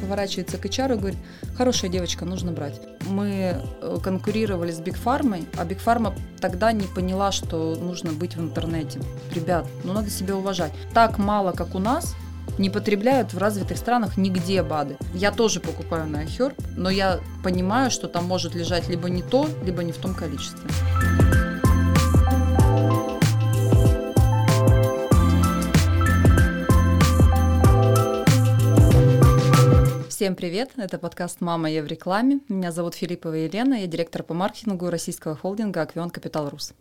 Поворачивается к HR и говорит, хорошая девочка, нужно брать. Мы э, конкурировали с Big Фармой, а Big Pharma тогда не поняла, что нужно быть в интернете. Ребят, ну надо себя уважать. Так мало, как у нас, не потребляют в развитых странах нигде БАДы. Я тоже покупаю на iHerb, но я понимаю, что там может лежать либо не то, либо не в том количестве. Всем привет! Это подкаст «Мама, я в рекламе». Меня зовут Филиппова Елена, я директор по маркетингу российского холдинга «Аквион Капитал Рус».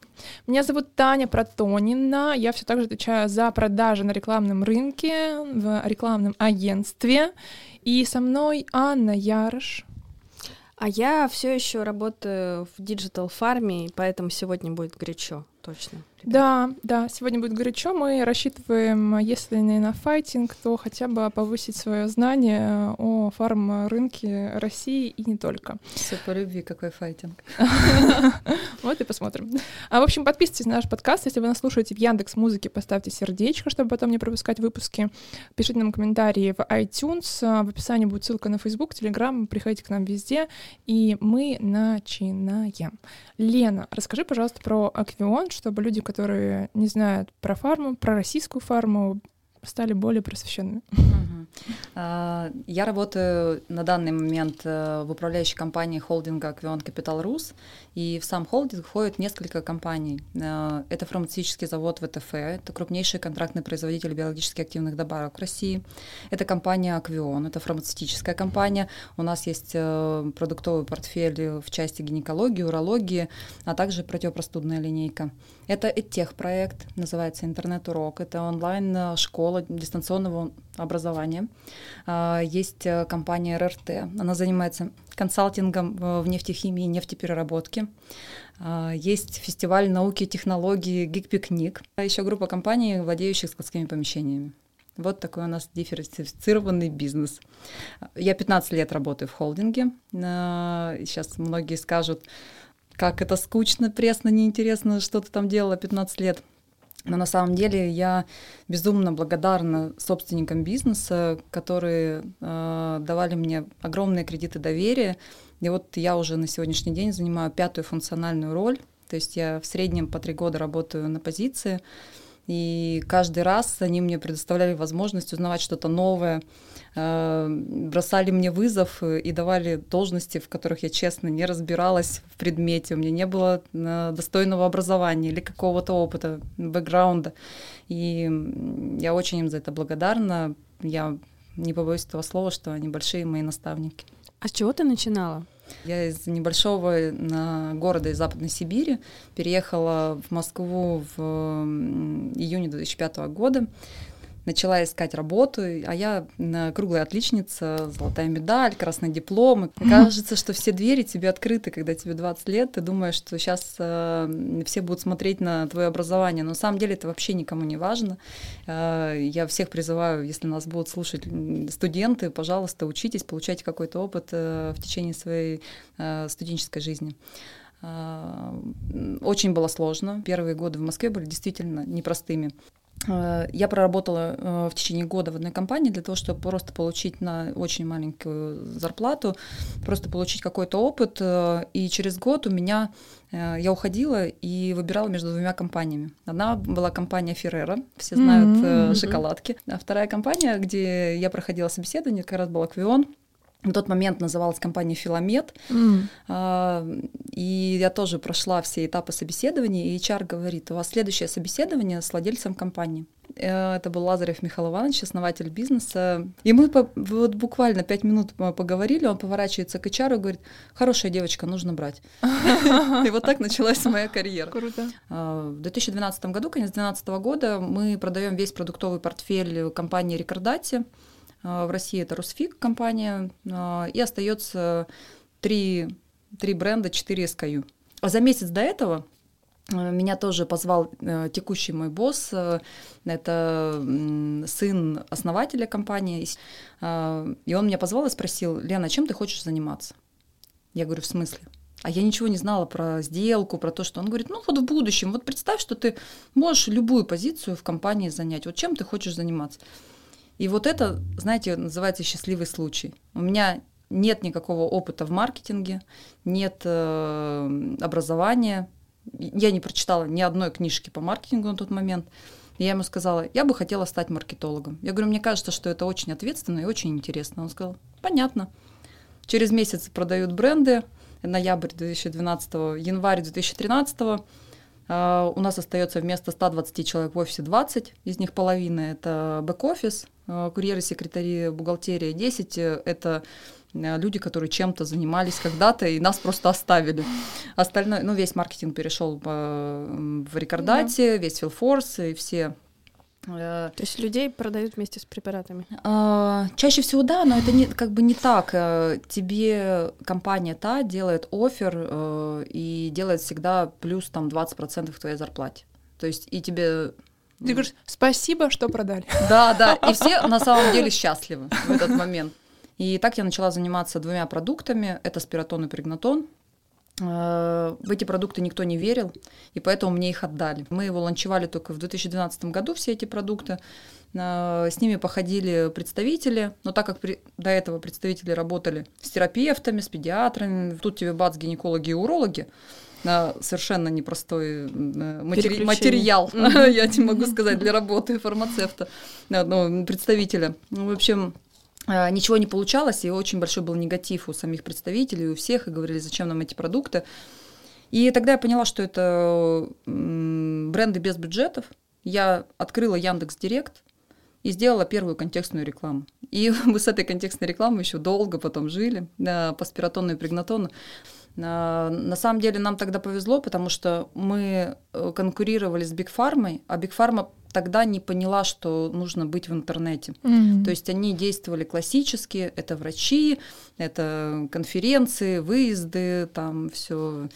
Меня зовут Таня Протонина, я все так же отвечаю за продажи на рекламном рынке, в рекламном агентстве. И со мной Анна Ярош. А я все еще работаю в digital фарме, поэтому сегодня будет горячо, точно. Да, да, сегодня будет горячо. Мы рассчитываем, если не на fighting, то хотя бы повысить свое знание о фарм-рынке России и не только. Все по любви, какой файтинг. Вот и посмотрим. А, в общем, подписывайтесь на наш подкаст. Если вы нас слушаете в Яндекс Музыке, поставьте сердечко, чтобы потом не пропускать выпуски. Пишите нам комментарии в iTunes. В описании будет ссылка на Facebook, Telegram. Приходите к нам везде. И мы начинаем. Лена, расскажи, пожалуйста, про Аквион, чтобы люди, которые не знают про фарму, про российскую фарму, стали более просвещенными. А, я работаю на данный момент э, в управляющей компании холдинга Аквион Капитал Рус, и в сам холдинг входит несколько компаний. Э, это фармацевтический завод ВТФ, это крупнейший контрактный производитель биологически активных добавок в России. Это компания Аквион, это фармацевтическая компания. У нас есть э, продуктовый портфель в части гинекологии, урологии, а также противопростудная линейка. Это EdTech-проект, называется «Интернет-урок». Это онлайн-школа дистанционного образования. А, есть э, компания РРТ. Она занимается консалтингом в нефтехимии и нефтепереработке. А, есть фестиваль науки и технологий «Гик-пикник». А еще группа компаний, владеющих складскими помещениями. Вот такой у нас диверсифицированный бизнес. Я 15 лет работаю в холдинге. Сейчас многие скажут, как это скучно, пресно, неинтересно, что ты там делала 15 лет. Но на самом деле я безумно благодарна собственникам бизнеса, которые э, давали мне огромные кредиты доверия. И вот я уже на сегодняшний день занимаю пятую функциональную роль. То есть я в среднем по три года работаю на позиции. И каждый раз они мне предоставляли возможность узнавать что-то новое, э, бросали мне вызов и давали должности, в которых я честно не разбиралась в предмете, у меня не было э, достойного образования или какого-то опыта, бэкграунда. И я очень им за это благодарна. Я не побоюсь этого слова, что они большие мои наставники. А с чего ты начинала? Я из небольшого города из Западной Сибири переехала в Москву в июне 2005 года начала искать работу, а я круглая отличница, золотая медаль, красный диплом. И кажется, что все двери тебе открыты, когда тебе 20 лет, ты думаешь, что сейчас э, все будут смотреть на твое образование, но на самом деле это вообще никому не важно. Э, я всех призываю, если нас будут слушать студенты, пожалуйста, учитесь, получайте какой-то опыт э, в течение своей э, студенческой жизни. Э, очень было сложно. Первые годы в Москве были действительно непростыми. Э, я проработала э, в течение года в одной компании для того, чтобы просто получить на очень маленькую зарплату, просто получить какой-то опыт. Э, и через год у меня я уходила и выбирала между двумя компаниями. Одна была компания Ferrero, все знают mm-hmm. шоколадки. А вторая компания, где я проходила собеседование, как раз была Квион. В тот момент называлась компания Филамет. Mm. И я тоже прошла все этапы собеседования, и HR говорит, у вас следующее собеседование с владельцем компании. Э, это был Лазарев Михаил Иванович, основатель бизнеса. И мы по, вот буквально пять минут поговорили, он поворачивается к HR и говорит, хорошая девочка, нужно брать. И вот так началась моя карьера. Круто. А, в 2012 году, конец 2012 года, мы продаем весь продуктовый портфель компании Рекордати. А, в России это Русфик компания, а, и остается три, три бренда, четыре SKU. А за месяц до этого а, меня тоже позвал э, текущий мой босс, э, это сын основателя компании, и он меня позвал и спросил, Лена, чем ты хочешь заниматься? Я говорю, в смысле? А я ничего не знала про сделку, про то, что он говорит, ну вот в будущем, вот представь, что ты можешь любую позицию в компании занять, вот чем ты хочешь заниматься. И вот это, знаете, называется счастливый случай. У меня нет никакого опыта в маркетинге, нет э, образования. Я не прочитала ни одной книжки по маркетингу на тот момент. Я ему сказала, я бы хотела стать маркетологом. Я говорю, мне кажется, что это очень ответственно и очень интересно. Он сказал, понятно. Через месяц продают бренды, ноябрь 2012, январь 2013. Uh, у нас остается вместо 120 человек в офисе 20, из них половина это бэк-офис, курьеры, секретари, бухгалтерия, 10 это Э, люди, которые чем-то занимались когда-то и нас просто оставили. Остальное, ну, весь маркетинг перешел в рекордате, да. весь Филфорс и все э, то есть людей продают вместе с препаратами? Чаще всего да, но это не, как бы не так. Э, тебе компания та делает офер и делает всегда плюс там 20% к твоей зарплате. То есть и тебе ты говоришь, спасибо, что продали. Да, да, и все на самом деле счастливы в этот момент. И так я начала заниматься двумя продуктами. Это спиратон и пригнатон. Э, в эти продукты никто не верил, и поэтому мне их отдали. Мы его ланчевали только в 2012 году, все эти продукты. Э, с ними походили представители, но так как при, до этого представители работали с терапевтами, с педиатрами, тут тебе бац, гинекологи и урологи, э, совершенно непростой матери- материал, я тебе могу сказать, для работы фармацевта, ну, представителя. В общем, а, ничего не получалось, и очень большой был негатив у самих представителей, у всех, и говорили, зачем нам эти продукты. И тогда я поняла, что это бренды без бюджетов. Я открыла Яндекс Директ и сделала первую контекстную рекламу. И мы с этой контекстной рекламой еще долго потом жили, да, по спиратону и пригнатону. А, на самом деле нам тогда повезло, потому что мы э, конкурировали с Big Фармой, а Big Pharma тогда не поняла, что нужно быть в интернете. Mm-hmm. То есть они действовали классически, это врачи, это конференции, выезды, там все,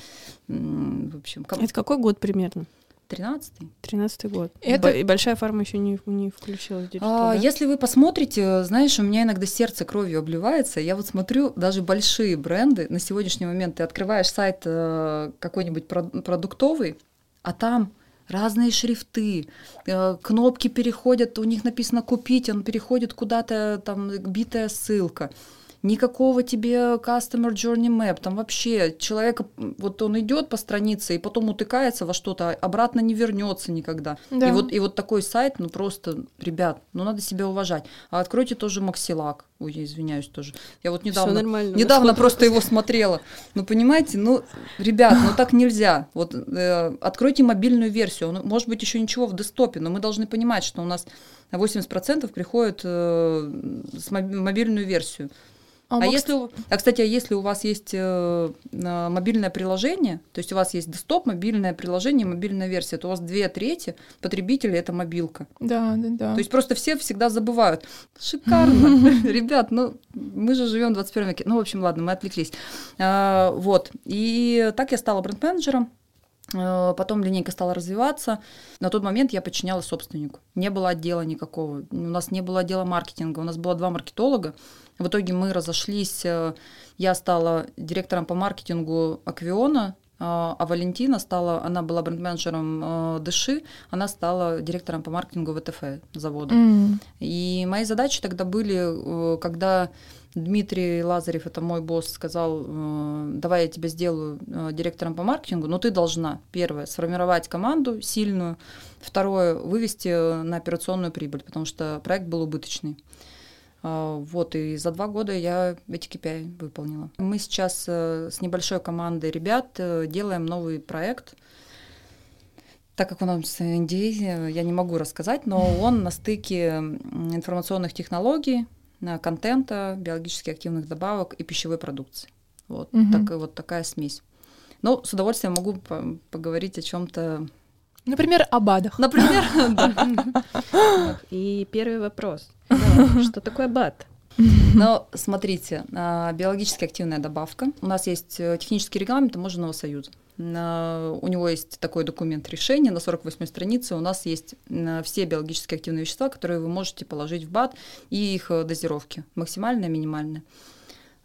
в общем. Это какой год примерно? Тринадцатый. Тринадцатый год. Это... И большая фарма еще не, не включилась. А, да? Если вы посмотрите, знаешь, у меня иногда сердце кровью обливается. Я вот смотрю, даже большие бренды на сегодняшний момент, ты открываешь сайт э, какой-нибудь продуктовый, а там разные шрифты, э, кнопки переходят, у них написано «купить», он переходит куда-то, там битая ссылка никакого тебе customer journey map, там вообще человек, вот он идет по странице и потом утыкается во что-то, а обратно не вернется никогда. Да. И, вот, и вот такой сайт, ну просто, ребят, ну надо себя уважать. А откройте тоже Максилак. Ой, я извиняюсь тоже. Я вот недавно, недавно просто его смотрела. Ну, понимаете, ну, ребят, ну так нельзя. Вот э, откройте мобильную версию. Ну, может быть, еще ничего в десктопе, но мы должны понимать, что у нас 80% приходит э, с мобильную версию. А, а если, а кстати, а если у вас есть э, мобильное приложение, то есть у вас есть десктоп, мобильное приложение, мобильная версия, то у вас две трети потребителей это мобилка. Да, да, да. То есть просто все всегда забывают. Шикарно, ребят, ну мы же живем в 21 веке. Ну, в общем, ладно, мы отвлеклись. А, вот. И так я стала бренд-менеджером. Э, потом линейка стала развиваться. На тот момент я подчинялась собственнику. Не было отдела никакого. У нас не было отдела маркетинга. У нас было два маркетолога. В итоге мы разошлись. Э, я стала директором по маркетингу Аквиона, э, а Валентина стала, она была бренд-менеджером Дыши, она стала директором по маркетингу ВТФ завода. Mm. И мои задачи тогда были, когда Дмитрий Лазарев, это мой босс, сказал, э, давай я тебя сделаю э, директором по маркетингу, но ты должна, первое, сформировать команду сильную, второе, вывести на операционную прибыль, потому что проект был убыточный. А, вот, и за два года я эти KPI выполнила. Мы сейчас э, с небольшой командой ребят делаем новый проект, так как у нас NDA, я не могу рассказать, но он на стыке информационных технологий, контента, биологически активных добавок и пищевой продукции. Вот, угу. так, вот такая смесь. Ну, с удовольствием могу по поговорить о чем-то. Например, о БАДах. Например, да. И первый вопрос. Что такое БАД? Ну, смотрите, а, биологически активная добавка. У нас есть э, технический регламент таможенного союза. У него есть такой документ решения на 48 странице. У нас есть все биологически активные вещества, которые вы можете положить в БАД и их э, дозировки, максимальная, минимальная.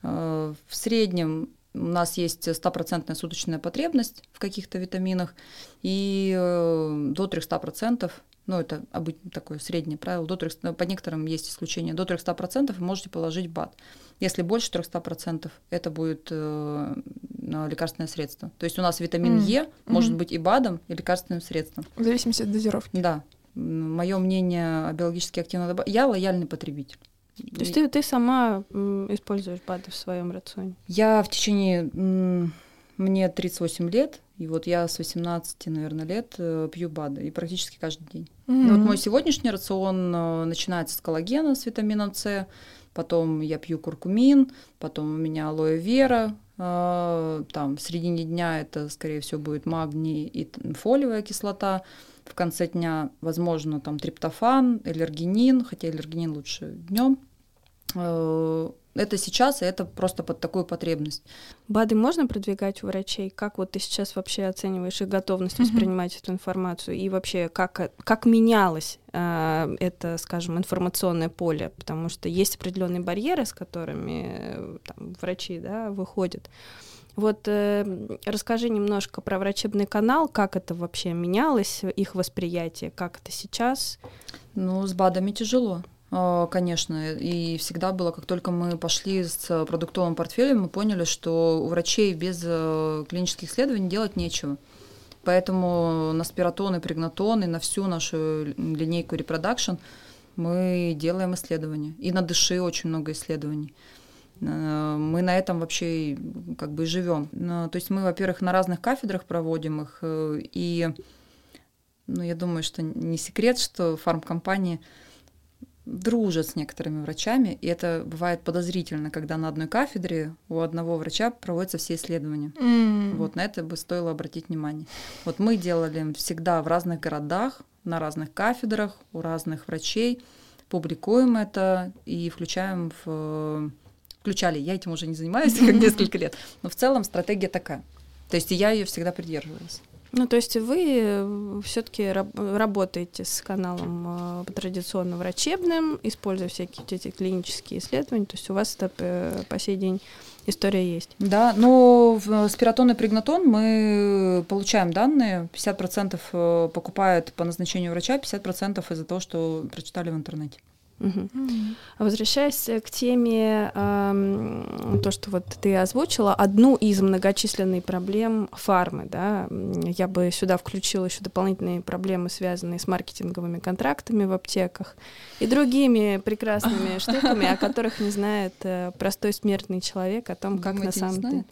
Э, в среднем у нас есть стопроцентная суточная потребность в каких-то витаминах, и э, до 300% ну, это обычно такое среднее правило, до 300, по некоторым есть исключения, до 300% вы можете положить БАД. Если больше 300%, это будет э, лекарственное средство. То есть у нас витамин mm. Е может быть и БАДом, и лекарственным средством. В зависимости от дозировки. Да. Мое мнение о биологически активном Я лояльный потребитель. То есть ты, ты сама используешь БАДы в своем рационе? Я в течение... Мне 38 лет, и вот я с 18, наверное, лет э, пью БАДы, и практически каждый день. Mm-hmm. вот мой сегодняшний рацион э, начинается с коллагена, с витамином С, потом я пью куркумин, потом у меня алоэ вера, э, там в середине дня это, скорее всего, будет магний и фолиевая кислота, в конце дня, возможно, там триптофан, эллергенин, хотя эллергенин лучше днем, Э, это сейчас, и это просто под такую потребность. БАДы можно продвигать у врачей? Как вот ты сейчас вообще оцениваешь их готовность воспринимать эту информацию? И вообще, как, как менялось э, это, скажем, информационное поле? Потому что есть определенные барьеры, с которыми э, там, врачи да, выходят. Вот э, расскажи немножко про врачебный канал, как это вообще менялось, их восприятие, как это сейчас? Ну, с БАДами тяжело. А, конечно, и всегда было, как только мы пошли с продуктовым портфелем, мы поняли, что у врачей без э, клинических исследований делать нечего. Поэтому на Сператон и Прегнотон и на всю нашу линейку reproduction мы делаем исследования. И на Дыши очень много исследований. Э, мы на этом вообще как бы живем. То есть мы, во-первых, на разных кафедрах проводим их, э, и ну, я думаю, что не секрет, что фармкомпании дружат с некоторыми врачами, и это бывает подозрительно, когда на одной кафедре у одного врача проводятся все исследования. Mm. Вот на это бы стоило обратить внимание. Вот мы делали всегда в разных городах, на разных кафедрах, у разных врачей, публикуем это и включаем в включали. Я этим уже не занимаюсь как несколько лет, но в целом стратегия такая. То есть я ее всегда придерживалась. Ну, то есть вы э, все-таки раб- работаете с каналом э, традиционно врачебным, используя всякие эти клинические исследования, то есть у вас это э, по сей день история есть. Да, но в спиратон и пригнатон мы получаем данные, 50% э, покупают по назначению врача, 50% из-за того, что прочитали в интернете. Угу. Mm-hmm. Возвращаясь к теме, э, то, что вот ты озвучила, одну из многочисленных проблем фармы, да, я бы сюда включила еще дополнительные проблемы, связанные с маркетинговыми контрактами в аптеках и другими прекрасными штуками, о которых не знает э, простой смертный человек, о том, как на самом деле.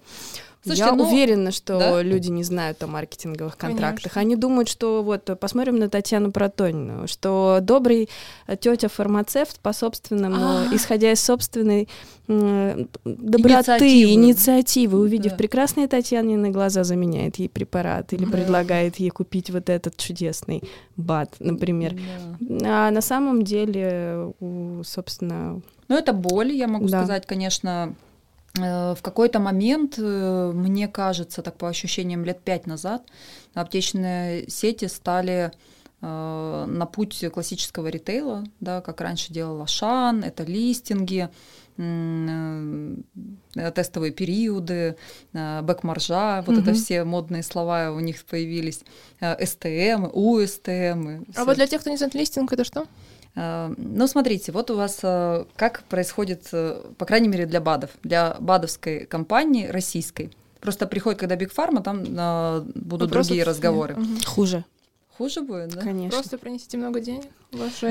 Слушайте, я ну, уверена, что да? люди не знают о маркетинговых контрактах. Конечно. Они думают, что вот посмотрим на Татьяну Протонину, что добрый э, тетя фармацевт по собственному, А-а-а. исходя из собственной доброты, инициативы, инициативы увидев да. прекрасные Татьянины глаза, заменяет ей препарат или да. предлагает ей купить вот этот чудесный БАД, например. Да. А на самом деле, собственно... Ну, это боль, я могу да. сказать, конечно, в какой-то момент, э, мне кажется, так по ощущениям лет пять назад, аптечные сети стали э, на путь классического ритейла, да, как раньше делал Ашан, это листинги, тестовые периоды, бэк-маржа, вот угу. это все модные слова у них появились, СТМ, УСТМ. А вот для тех, кто не знает листинг, это что? Э, ну, смотрите, вот у вас э, как происходит, э, по крайней мере, для БАДов, для БАДовской компании российской. Просто приходит, когда Биг Фарма, там будут Вопросов другие разговоры. Угу. Хуже. Хуже будет, да? Конечно. Просто принесите много денег.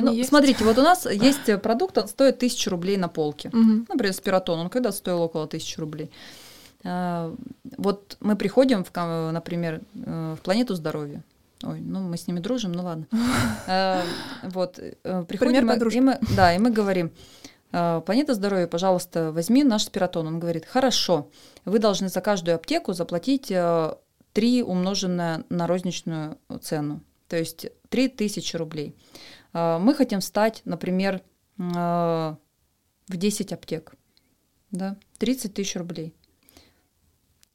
ну, есть. Смотрите, вот у нас есть продукт, он стоит тысячу рублей на полке. Угу. Например, спиратон, он когда стоил около тысячи рублей. Вот мы приходим, в, например, в планету здоровья. Ой, ну мы с ними дружим, ну ладно. Э, вот, э, приходим, да, и мы говорим, «Э, Планета здоровья, пожалуйста, возьми наш Сператон. Он говорит, хорошо, вы должны за каждую аптеку заплатить 3 умноженное на розничную цену, то есть 3000 рублей. Мы хотим стать, например, в 10 аптек, да, 30 тысяч рублей.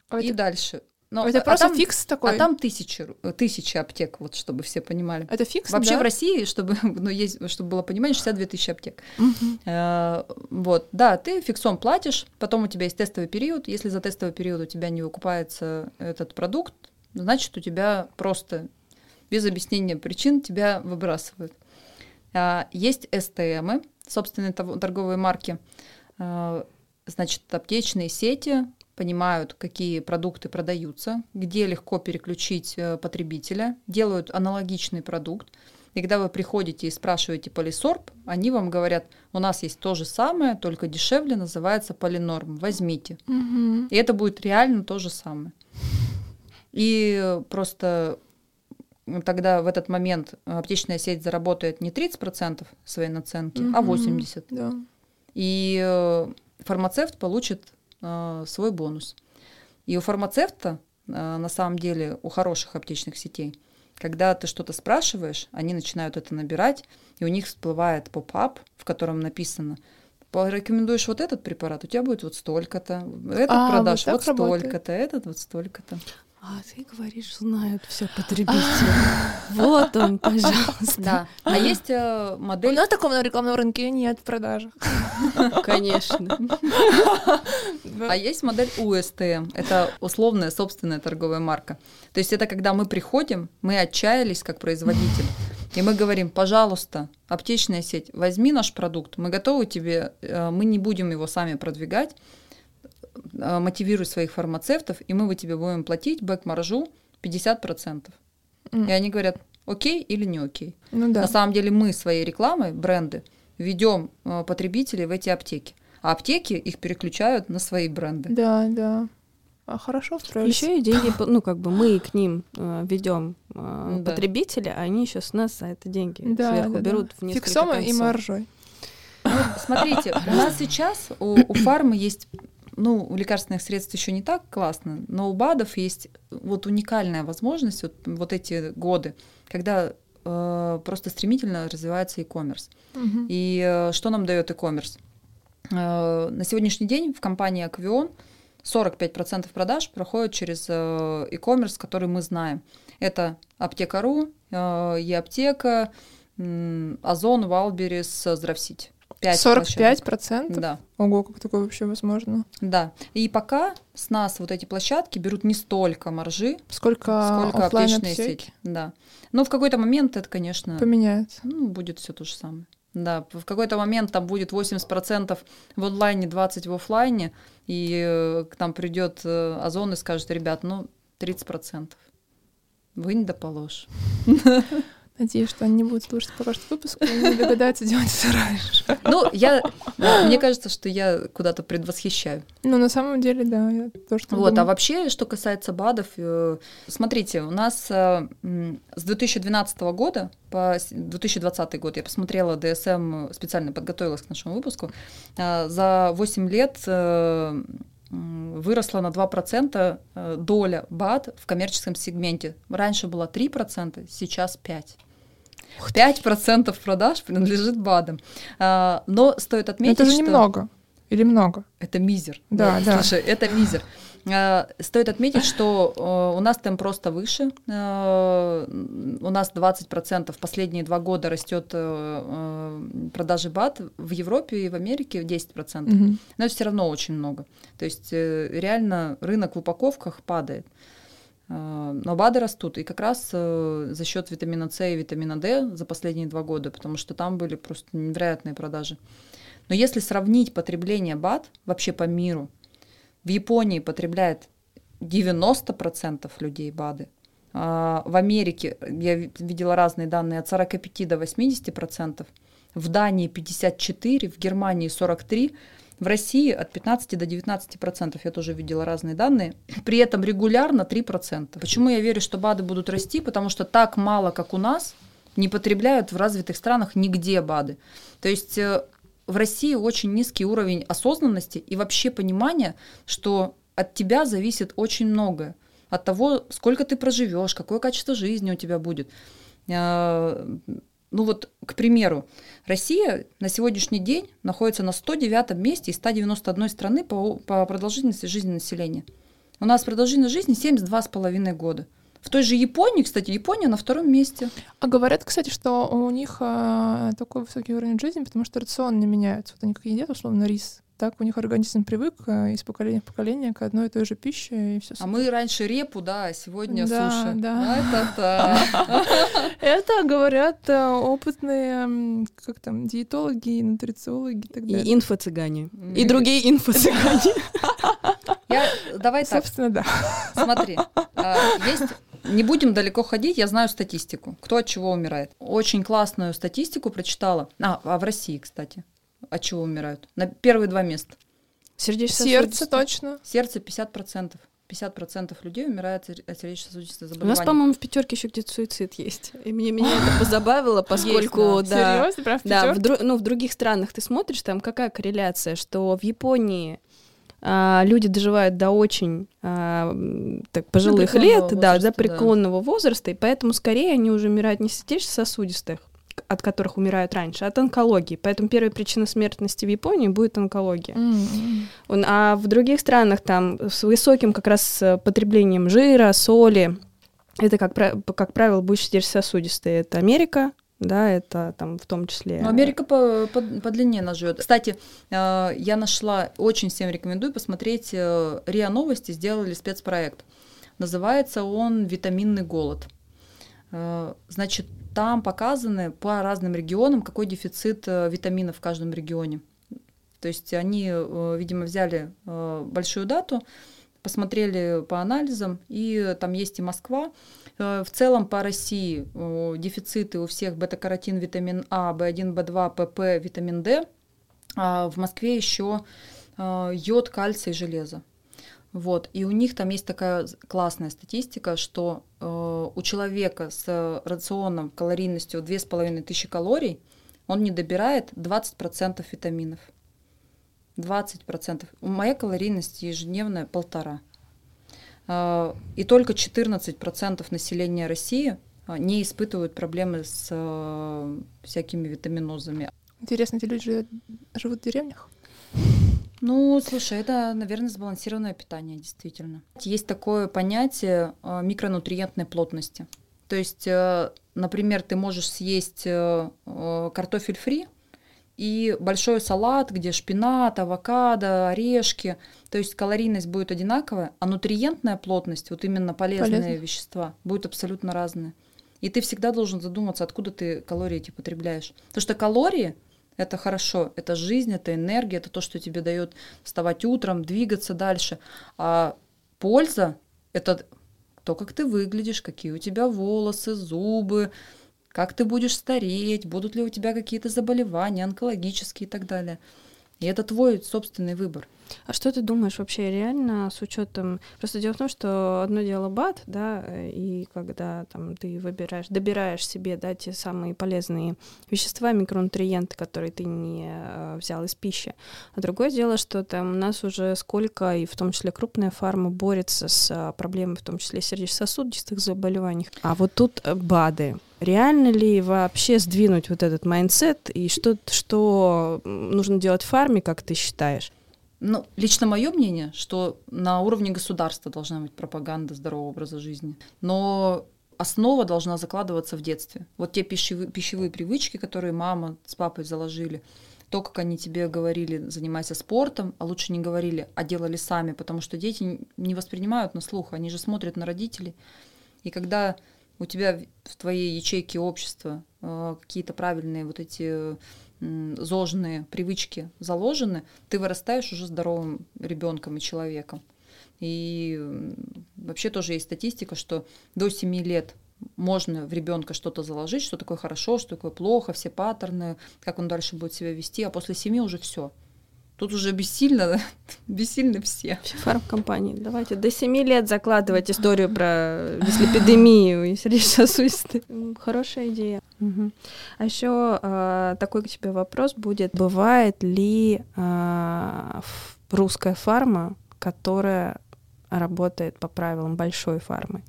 А и это... дальше. Но, это а просто там, фикс такой? А там тысячи, тысячи аптек, вот чтобы все понимали. Это фикс, Вообще да? в России, чтобы, ну, есть, чтобы было понимание, 62 тысячи аптек. Угу. Э, вот, да, ты фиксом платишь, потом у тебя есть тестовый период. Если за тестовый период у тебя не выкупается этот продукт, значит, у тебя просто без объяснения причин тебя выбрасывают. А, есть СТМ, собственные торговые марки. А, значит, аптечные сети понимают, какие продукты продаются, где легко переключить э, потребителя, делают аналогичный продукт. И когда вы приходите и спрашиваете полисорб, они вам говорят, у нас есть то же самое, только дешевле, называется полинорм, возьмите. Мгм. И это будет реально то же самое. И просто тогда в этот момент аптечная сеть заработает не 30% своей наценки, а Мгм. 80%. Да. И э, фармацевт получит э, свой бонус. И у фармацевта, э, на самом деле, у хороших аптечных сетей, когда ты что-то спрашиваешь, они начинают это набирать, и у них всплывает поп-ап, в котором написано порекомендуешь вот этот препарат, у тебя будет вот столько-то, этот А, вот продашь вот работает? столько-то, этот вот столько-то. А ты говоришь, знают все потребители. Вот он, пожалуйста. Да. А есть э, У модель... нас такого на рекламном рынке нет в продажах. Конечно. А есть модель УСТМ. Это условная собственная торговая марка. То есть это когда мы приходим, мы отчаялись как производитель, и мы говорим, пожалуйста, аптечная сеть, возьми наш продукт, мы готовы тебе, э, мы не будем его сами продвигать, мотивируй своих фармацевтов, и мы вы тебе будем платить back- маржу 50%. М. И они говорят, окей или не окей. Ну да. На самом деле мы своей рекламой, бренды, ведем э, потребителей в эти аптеки. А аптеки их переключают на свои бренды. Да, да. А хорошо устроились. Еще и деньги, ну как бы мы к ним ведем Да. потребителя, а они еще с нас за это деньги да, сверху да, да. берут в несколько Фиксом и маржой. Ну, смотрите, у нас сейчас у, у фармы есть, ну, у лекарственных средств еще не так классно, но у БАДов есть э, вот уникальная возможность вот, вот эти годы, когда э, просто стремительно развивается e-commerce. Угу. И э, что нам дает e-commerce? Э, на сегодняшний день в компании Аквион 45% продаж проходят через э, e-commerce, который мы знаем. Это аптека.ру, э, e-аптека, э, Озон, Валберис, Здравсить. 45 45 процентов? Да. Ого, как такое вообще возможно? Да. И пока с нас вот эти площадки берут не столько маржи, сколько, сколько аптечные аптеки. сети. Да. Но в какой-то момент это, конечно... Поменяется. Ну, будет все то же самое. Да, в какой-то момент там будет 80% в онлайне, 20% в офлайне, и э, к нам придет э, Озон и скажет, ребят, ну, 30%. вы да положь. Надеюсь, что они не будут слушать что выпуск и не догадаются делать это раньше. Ну, я, мне кажется, что я куда-то предвосхищаю. Ну, на самом деле, да, я тоже Вот, а думаю. вообще, что касается БАДов, э, смотрите, у нас э, с 2012 года по с- 2020 год я посмотрела ДСМ, специально подготовилась к нашему выпуску, э, за 8 лет выросла на 2% э, доля БАД в коммерческом сегменте. Раньше было 3%, сейчас 5%. 5% продаж принадлежит БАДам. А, Но стоит отметить, это же что... немного. Или много? Это мизер. Да, да. Слушай, это мизер. А, Стоит отметить, что э, у нас темп просто выше. Э, У нас 20% последние два года растет э, э, продажи БАТ в Европе и в Америке 10%. Мгм. Но это все равно очень много. То есть э, реально рынок в упаковках падает. Э, Но БАДы растут, и как раз э, за счет витамина С и витамина D за последние два года, потому что там были просто невероятные продажи. Но если сравнить потребление БАД вообще по миру, в Японии потребляет 90% людей БАДы. А В Америке я ви- видела разные данные от 45 до 80%, в Дании 54%, в Германии 43%, в России от 15 до 19%. Я тоже видела разные данные. При этом регулярно 3%. Почему я верю, что БАДы будут расти? Потому что так мало, как у нас, не потребляют в развитых странах нигде БАДы. То есть э, в России очень низкий уровень осознанности и вообще понимания, что от тебя зависит очень многое. От того, сколько ты проживешь, какое качество жизни у тебя будет. Э, Ну вот, к примеру, Россия на сегодняшний день находится на 109 месте из 191 страны по, по продолжительности жизни населения. У нас продолжительность жизни 72,5 года. В той же Японии, кстати, Япония на втором месте. А говорят, кстати, что у них а, такой высокий уровень жизни, потому что рацион не меняется. Вот они как едят, условно, рис так у них организм привык э, из поколения в поколение к одной и той же пище, и все. А мы раньше репу, да, а сегодня Да, суши. да. Это-то. Это говорят э, опытные, как там, диетологи, нутрициологи и так далее. И инфо-цыгане. И другие инфо-цыгане. Я, давай так, Собственно, да. смотри. а, Есть не будем далеко ходить, я знаю статистику, кто от чего умирает. Очень классную статистику прочитала. А, а в России, кстати, от чего умирают? На первые два места. Сердечно Сердце точно. Сердце 50%. 50% людей умирает от сердечно-сосудистых У заболеваний. нас, по-моему, в пятерке еще где-то суицид есть. И мне, меня это позабавило, поскольку, Есть, да, Серьезно, прям в да, в, ну, в других странах ты смотришь, там какая корреляция, что в Японии люди доживают до очень а, так, пожилых лет, да, возраста, до да. преклонного возраста, и поэтому скорее они уже умирают не сердечно-сосудистых, от которых умирают раньше, а от онкологии. Поэтому первая причина смертности в Японии будет онкология. Он- А в других странах там с высоким как раз э, потреблением жира, соли, это, как, как правило, будет сердечно-сосудистые. Это Америка, да, это там в том числе... Ну, Америка по, по, по длине нас живет. Кстати, э, я нашла, очень всем рекомендую посмотреть, э, РИА Новости сделали спецпроект. Называется он «Витаминный голод». Э, Значит, там показаны по разным регионам, какой дефицит витаминов в каждом регионе. То есть они, видимо, взяли большую дату, посмотрели по анализам, и там есть и Москва. Э, В целом по России дефициты у всех бета-каротин, витамин А, В1, В2, ПП, витамин D. А в Москве еще э, йод, кальций, железо. Вот. И у них там есть такая классная статистика, что э, у человека с рационом калорийностью 2500 калорий он не добирает 20% витаминов. 20%. У Моя калорийность ежедневная полтора. А, И только 14% населения России а, не испытывают проблемы с э, всякими витаминозами. Интересно, эти люди живут- живут в деревнях? Ну, слушай, это, наверное, сбалансированное питание, действительно. Есть такое понятие микронутриентной плотности. То есть, например, ты можешь съесть картофель фри и большой салат, где шпинат, авокадо, орешки. То есть калорийность будет одинаковая, а нутриентная плотность, вот именно полезные Полезно. вещества, будут абсолютно разные. И ты всегда должен задуматься, откуда ты калории эти потребляешь. Потому что калории это хорошо, это жизнь, это энергия, это то, что тебе дает вставать утром, двигаться дальше. А польза это то, как ты выглядишь, какие у тебя волосы, зубы, как ты будешь стареть, будут ли у тебя какие-то заболевания, онкологические и так далее. И это твой собственный выбор. А что ты думаешь вообще реально с учетом? Просто дело в том, что одно дело БАД, да, э, и когда там ты выбираешь, добираешь себе, да, те самые полезные вещества, микронутриенты, которые ты не э, взял из пищи. А другое дело, что там у нас уже сколько, и в том числе крупная фарма, борется с а, проблемой, в том числе сердечно-сосудистых заболеваний. А вот тут э, БАДы. Реально ли вообще сдвинуть вот этот mindset, и что, что нужно делать в фарме, как ты считаешь? Ну, лично мое мнение, что на уровне государства должна быть пропаганда здорового образа жизни. Но основа должна закладываться в детстве. Вот те пищевые, пищевые привычки, которые мама с папой заложили, то, как они тебе говорили, занимайся спортом, а лучше не говорили, а делали сами, потому что дети не воспринимают на слух, они же смотрят на родителей. И когда у тебя в твоей ячейке общества э, какие-то правильные вот эти зожные привычки заложены, ты вырастаешь уже здоровым ребенком и человеком. И вообще тоже есть статистика, что до 7 лет можно в ребенка что-то заложить, что такое хорошо, что такое плохо, все паттерны, как он дальше будет себя вести, а после 7 уже все. Тут уже бессильно, бессильны все. Вообще фармкомпании. Давайте до 7 лет закладывать историю про дислепидемию и сердечно-сосудистые. Хорошая идея. А еще такой к тебе вопрос будет. Бывает ли а, русская фарма, которая работает по правилам большой фармы?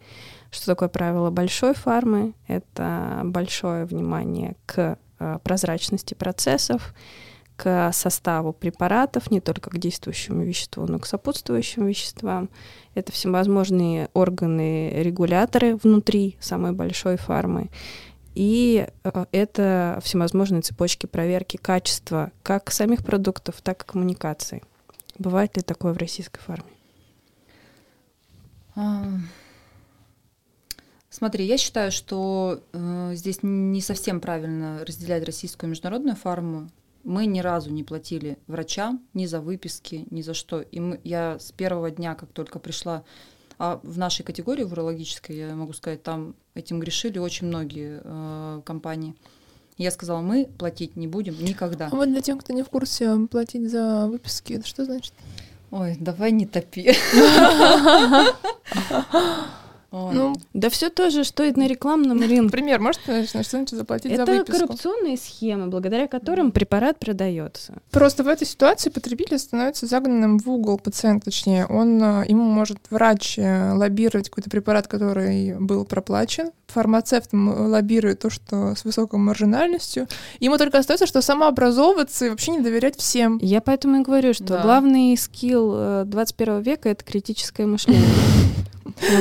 Что такое правило большой фармы? Это большое внимание к а, прозрачности процессов, к составу препаратов, не только к действующему веществу, но и к сопутствующим веществам. Это всевозможные органы-регуляторы внутри самой большой фармы. и э, это всевозможные цепочки проверки качества как самих продуктов, так и коммуникаций. Бывает ли такое в российской фарме? А, смотри, я считаю, что э, здесь не совсем правильно разделять российскую и международную фарму. Мы ни разу не платили врачам ни за выписки, ни за что. И мы, я с первого дня, как только пришла а в нашей категории в урологической, я могу сказать, там этим грешили очень многие э, компании. Я сказала, мы платить не будем никогда. А вот для тех, кто не в курсе, платить за выписки, это что значит? Ой, давай не топи. Ну, да все тоже, что и на рекламном рынке. Например, может, что значит заплатить Это за выписку? Это коррупционные схемы, благодаря которым препарат продается. Просто в этой ситуации потребитель становится загнанным в угол, пациент точнее. Он, э, ему может врач э, лоббировать какой-то препарат, который был проплачен, фармацевт лоббирует то, что с высокой маржинальностью. Ему только остается, что самообразовываться и вообще не доверять всем. Я поэтому и говорю, что да. главный скилл 21 э, века — это критическое мышление.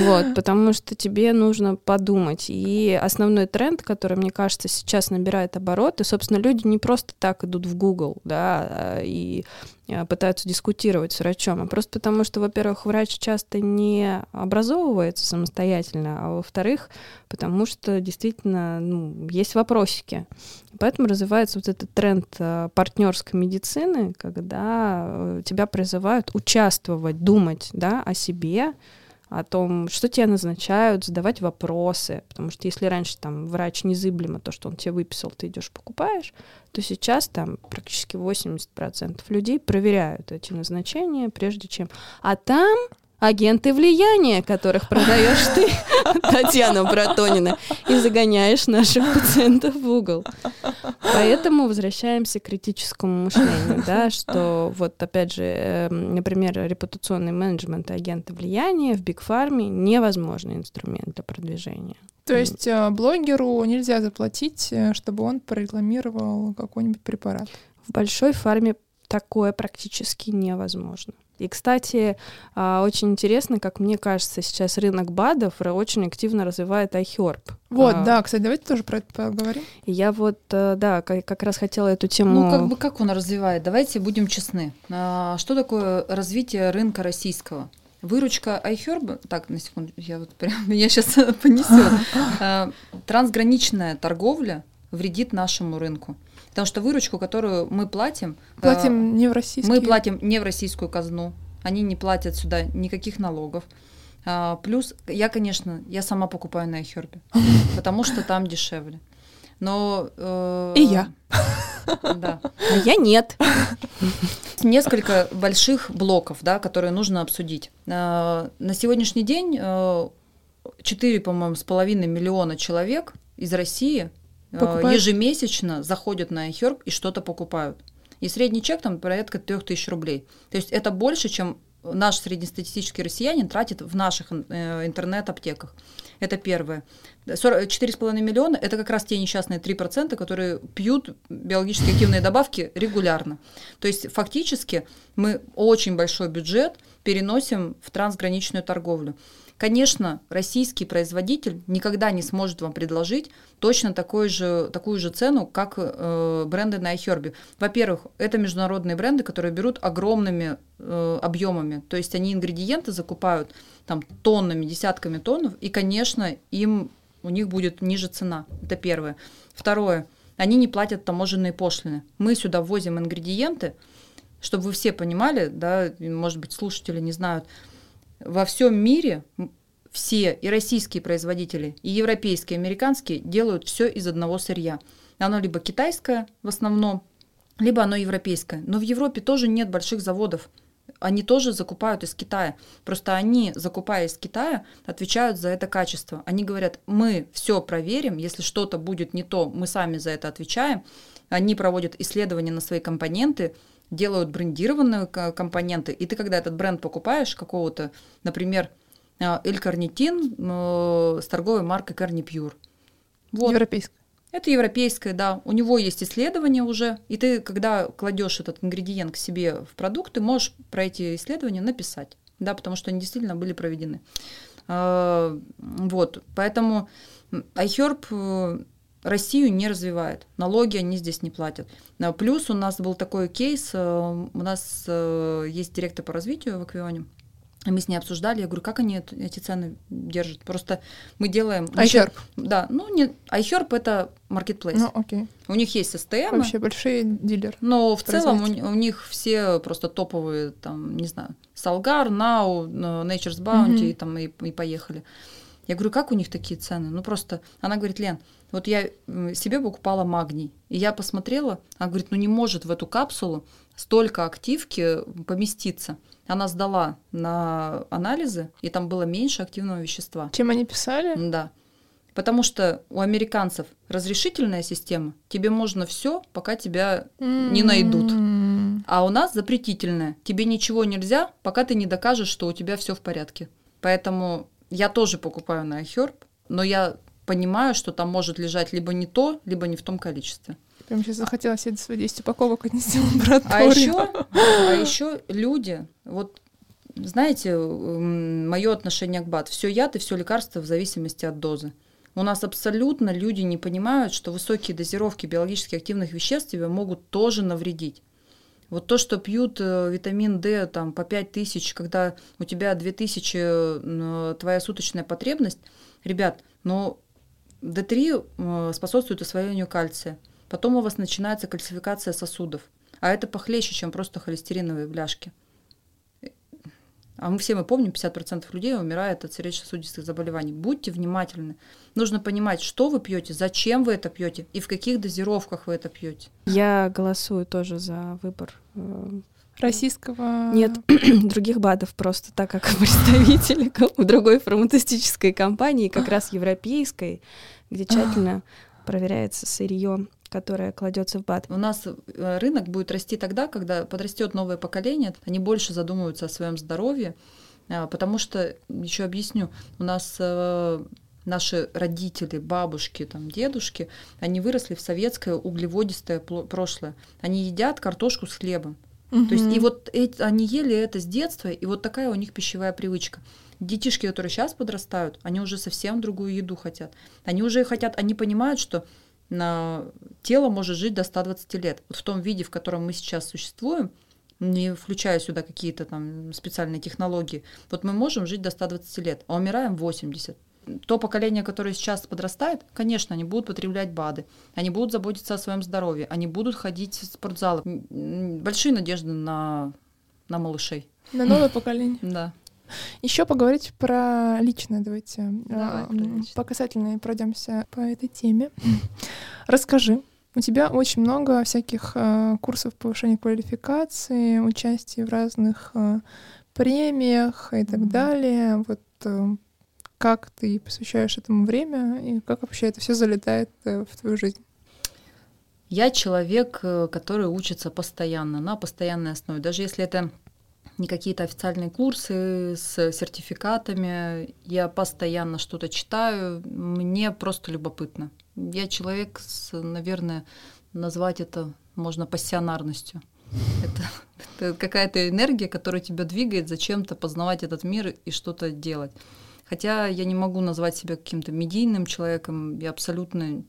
Вот, потому что тебе нужно подумать. И основной тренд, который, мне кажется, сейчас набирает обороты, собственно, люди не просто так идут в Google, да, а, и а, пытаются дискутировать с врачом, а просто потому, что, во-первых, врач часто не образовывается самостоятельно, а во-вторых, потому что действительно ну, есть вопросики. Поэтому развивается вот этот тренд а, партнерской медицины, когда э, тебя призывают участвовать, думать да, о себе, о том, что тебе назначают, задавать вопросы. Потому что если раньше там врач незыблемо то, что он тебе выписал, ты идешь покупаешь, то сейчас там практически 80% людей проверяют эти назначения, прежде чем... А там агенты влияния, которых продаешь ты, Татьяна Братонина, и загоняешь наших пациентов в угол. Поэтому возвращаемся к критическому мышлению, да, что вот опять же, эм, например, репутационный менеджмент и агенты влияния в Биг Фарме невозможный инструмент для продвижения. То есть э, блогеру нельзя заплатить, э, чтобы он прорекламировал какой-нибудь препарат? В большой фарме такое практически невозможно. И, кстати, а, очень интересно, как мне кажется, сейчас рынок БАДов очень активно развивает iHerb. Вот, а, да, кстати, давайте тоже про это поговорим. Я вот, э, да, как раз хотела эту тему... Ну, как бы как он развивает? Давайте будем честны. А, что такое развитие рынка российского? Выручка iHerb, так, на секунду, я вот прям, меня сейчас понесет. Трансграничная торговля вредит нашему рынку. Потому что выручку, которую мы платим... Платим э, не в российскую. Мы платим не в российскую казну. Они не платят сюда никаких налогов. А, плюс я, конечно, я сама покупаю на iHerb, потому что там дешевле. Но... Э, И я. Да. А я нет. Несколько больших блоков, да, которые нужно обсудить. Э, на сегодняшний день 4, э, по-моему, с половиной миллиона человек из России Э, покупают? ежемесячно заходят на iHerb и что-то покупают. И средний чек там порядка 3000 рублей. То есть это больше, чем наш среднестатистический россиянин тратит в наших э, интернет-аптеках. Это первое. 4,5 миллиона – это как раз те несчастные 3%, которые пьют биологически активные добавки регулярно. То есть фактически мы очень большой бюджет переносим в трансграничную торговлю. Конечно, российский производитель никогда не сможет вам предложить точно такой же, такую же цену, как э, бренды на iHerb. Во-первых, это международные бренды, которые берут огромными э, объемами, то есть они ингредиенты закупают там тоннами, десятками тонн, и, конечно, им у них будет ниже цена. Это первое. Второе, они не платят таможенные пошлины. Мы сюда ввозим ингредиенты, чтобы вы все понимали, да, может быть, слушатели не знают, во всем мире все и российские производители, и европейские, и американские делают все из одного сырья. Оно либо китайское в основном, либо оно европейское. Но в Европе тоже нет больших заводов. Они тоже закупают из Китая. Просто они, закупая из Китая, отвечают за это качество. Они говорят, мы все проверим, если что-то будет не то, мы сами за это отвечаем. Они проводят исследования на свои компоненты, делают брендированные компоненты, и ты, когда этот бренд покупаешь какого-то, например, L-карнитин э, с торговой маркой Carnipure. Вот. Европейская. Это европейская, да. У него есть исследования уже, и ты, когда кладешь этот ингредиент к себе в продукт, ты можешь про эти исследования написать, да, потому что они действительно были проведены. Вот, поэтому iHerb Россию не развивает, налоги они здесь не платят. А плюс у нас был такой кейс, э, у нас э, есть директор по развитию в Аквионе, мы с ней обсуждали, я говорю, как они эти цены держат? Просто мы делаем... iHerb? Да, ну, не, iHerb — это marketplace. Ну, окей. У них есть STM. Вообще большие дилеры. Но в целом у, у них все просто топовые, там, не знаю, Salgar, Now, Nature's Bounty, mm-hmm. там, и, и поехали. Я говорю, как у них такие цены? Ну, просто... Она говорит, Лен, вот я себе покупала магний, и я посмотрела, она говорит, ну, не может в эту капсулу столько активки поместиться она сдала на анализы, и там было меньше активного вещества. Чем они писали? Да. Потому что у американцев разрешительная система, тебе можно все, пока тебя не найдут. А у нас запретительная. Тебе ничего нельзя, пока ты не докажешь, что у тебя все в порядке. Поэтому я тоже покупаю на iHerb, но я понимаю, что там может лежать либо не то, либо не в том количестве. Прям сейчас захотела себе свои 10 упаковок отнести в лабораторию. А еще, а еще люди, вот знаете, мое отношение к БАД, все яд и все лекарство в зависимости от дозы. У нас абсолютно люди не понимают, что высокие дозировки биологически активных веществ тебе могут тоже навредить. Вот то, что пьют э, витамин D там, по 5 тысяч, когда у тебя 2 тысячи э, твоя суточная потребность, ребят, ну D3 э, способствует освоению кальция. Потом у вас начинается кальцификация сосудов. А это похлеще, чем просто холестериновые бляшки. А мы все мы помним, 50% людей умирает от сердечно-сосудистых заболеваний. Будьте внимательны. Нужно понимать, что вы пьете, зачем вы это пьете и в каких дозировках вы это пьете. Я голосую тоже за выбор э, российского... Нет, других БАДов просто так как представители у другой фармацевтической компании, как раз европейской, где тщательно проверяется сырье которая кладется в БАД. У нас э, рынок будет расти тогда, когда подрастет новое поколение, они больше задумываются о своем здоровье, а, потому что, еще объясню, у нас э, наши родители, бабушки, там, дедушки, они выросли в советское углеводистое прошлое. Они едят картошку с хлебом. Угу. То есть и вот эти, они ели это с детства, и вот такая у них пищевая привычка. Детишки, которые сейчас подрастают, они уже совсем другую еду хотят. Они уже хотят, они понимают, что на тело может жить до 120 лет. Вот в том виде, в котором мы сейчас существуем, не включая сюда какие-то там специальные технологии, вот мы можем жить до 120 лет, а умираем 80. То поколение, которое сейчас подрастает, конечно, они будут потреблять БАДы, они будут заботиться о своем здоровье, они будут ходить в спортзалы. Большие надежды на, на малышей. На новое поколение. Да. Еще поговорить про личное, давайте. Давай, э, по касательной пройдемся по этой теме. Расскажи. У тебя очень много всяких э, курсов повышения квалификации, участия в разных э, премиях и так mm-hmm. далее. Вот э, как ты посвящаешь этому время и как вообще это все залетает э, в твою жизнь? Я человек, э, который учится постоянно, на постоянной основе. Даже если это не какие-то официальные курсы с сертификатами. Я постоянно что-то читаю. Мне просто любопытно. Я человек с, наверное, назвать это можно пассионарностью. Это, это какая-то энергия, которая тебя двигает зачем-то познавать этот мир и что-то делать. Хотя я не могу назвать себя каким-то медийным человеком, я абсолютно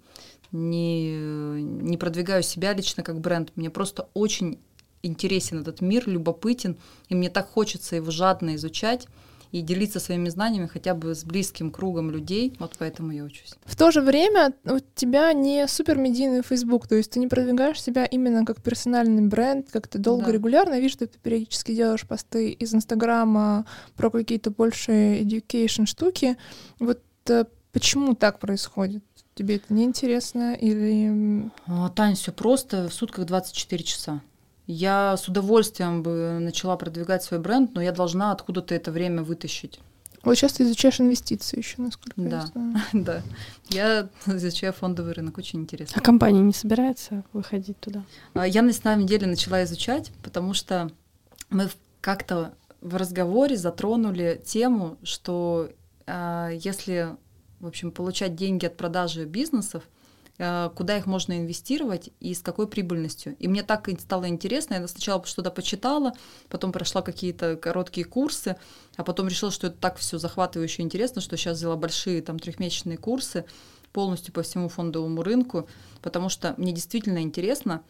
не, не продвигаю себя лично как бренд. Мне просто очень интересен этот мир, любопытен, и мне так хочется его жадно изучать и делиться своими знаниями хотя бы с близким кругом людей. Вот поэтому я учусь. В то же время у тебя не супер медийный Facebook, то есть ты не продвигаешь себя именно как персональный бренд, как ты долго, да. регулярно. Я вижу, что ты периодически делаешь посты из Инстаграма про какие-то больше education штуки. Вот э, почему так происходит? Тебе это неинтересно или... А, Тань, все просто, в сутках 24 часа. Я с удовольствием бы начала продвигать свой бренд, но я должна откуда-то это время вытащить. Вот сейчас ты изучаешь инвестиции еще, насколько да. я знаю. Да, я изучаю фондовый рынок, очень интересно. А компания не собирается выходить туда? А, я на самом деле начала изучать, потому что мы как-то в разговоре затронули тему, что э, если, в общем, получать деньги от продажи бизнесов, куда их можно инвестировать и с какой прибыльностью. И мне так стало интересно, я сначала что-то почитала, потом прошла какие-то короткие курсы, а потом решила, что это так все захватывающе интересно, что сейчас взяла большие там трехмесячные курсы полностью по всему фондовому рынку, потому что мне действительно интересно,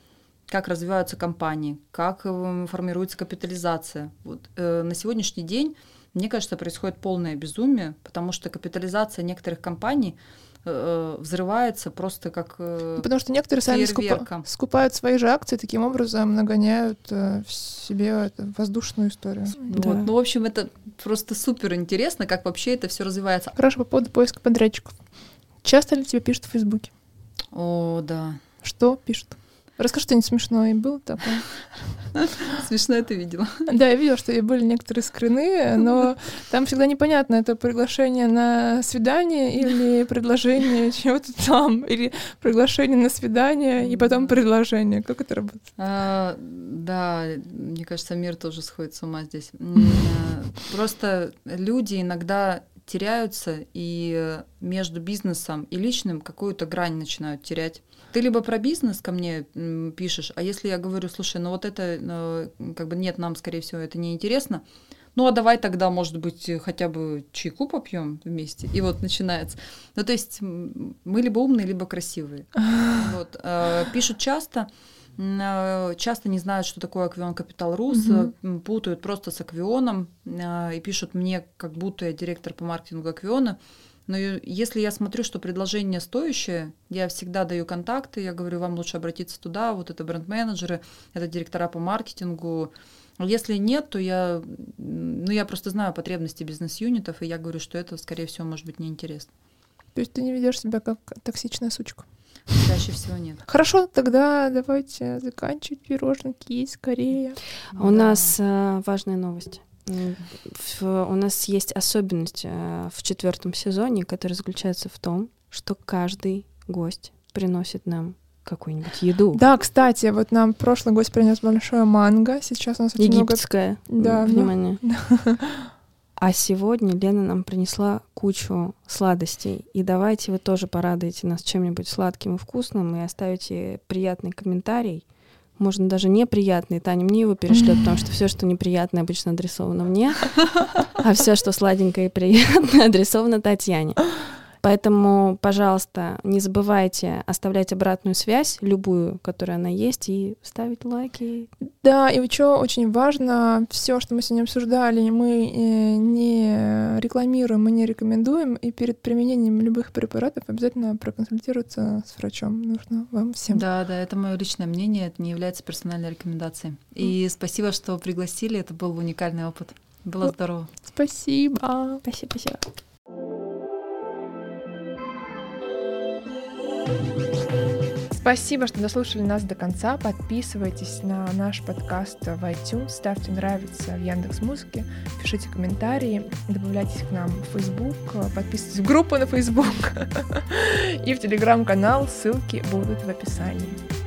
как развиваются компании, как э, формируется капитализация. Вот, э, на сегодняшний день, мне кажется, происходит полное безумие, потому что капитализация некоторых компаний э, взрывается просто как э, Потому что некоторые сами скупа- скупают свои же акции, таким образом нагоняют э, в себе эту воздушную историю. Да. Вот, ну, в общем, это просто супер интересно, как вообще это все развивается. Хорошо, по поводу поиска подрядчиков. Часто ли тебе пишут в Фейсбуке? О, да. Что пишут? Расскажи что-нибудь смешное. Было такое? Смешное ты видела. Да, я видела, что были некоторые скрины, но там всегда непонятно, это приглашение на свидание или предложение чего-то там, или приглашение на свидание и потом предложение. Как это работает? А, да, мне кажется, мир тоже сходит с ума здесь. Просто люди иногда теряются и между бизнесом и личным какую-то грань начинают терять. Ты либо про бизнес ко мне пишешь, а если я говорю, слушай, ну вот это, э, как бы нет, нам, скорее всего, это не интересно, ну а давай тогда, может быть, хотя бы чайку попьем вместе. И вот начинается. Ну, то есть мы либо умные, либо красивые. Вот. Э, пишут часто, э, часто не знают, что такое Аквион Капитал Рус, угу. путают просто с Аквионом и пишут мне, как будто я директор по маркетингу Аквиона. Но если я смотрю, что предложение стоящее, я всегда даю контакты, я говорю, вам лучше обратиться туда, вот это бренд-менеджеры, это директора по маркетингу. Если нет, то я, ну, я просто знаю потребности бизнес-юнитов, и я говорю, что это, скорее всего, может быть неинтересно. То есть ты не ведешь себя как токсичная сучка? Чаще всего нет. Хорошо, тогда давайте заканчивать пироженки есть скорее. У да. нас э, важная У нас есть особенность э, в четвертом сезоне, которая заключается в том, что каждый гость приносит нам какую-нибудь еду. Да, кстати, вот нам прошлый гость принес большое манго, сейчас у нас очень Египетское, много... да, внимание. Ну... А сегодня Лена нам принесла кучу сладостей. И давайте вы тоже порадуете нас чем-нибудь сладким и вкусным и оставите приятный комментарий можно даже неприятные. Таня мне его перешлет, потому что все, что неприятное, обычно адресовано мне, а все, что сладенькое и приятное, адресовано Татьяне. Поэтому, пожалуйста, не забывайте оставлять обратную связь, любую, которая она есть, и ставить лайки. Да, и что очень важно, все, что мы сегодня обсуждали, мы э, не рекламируем, мы не рекомендуем, и перед применением любых препаратов обязательно проконсультироваться с врачом. Нужно вам всем. Да, да, это мое личное мнение, это не является персональной рекомендацией. И спасибо, что пригласили, это был уникальный опыт. Было здорово. Спасибо. Спасибо, спасибо. Спасибо, что дослушали нас до конца. Подписывайтесь на наш подкаст в iTunes, ставьте нравится в Яндекс Музыке, пишите комментарии, добавляйтесь к нам в Facebook, подписывайтесь в группу на Facebook и в Телеграм-канал. Ссылки будут в описании.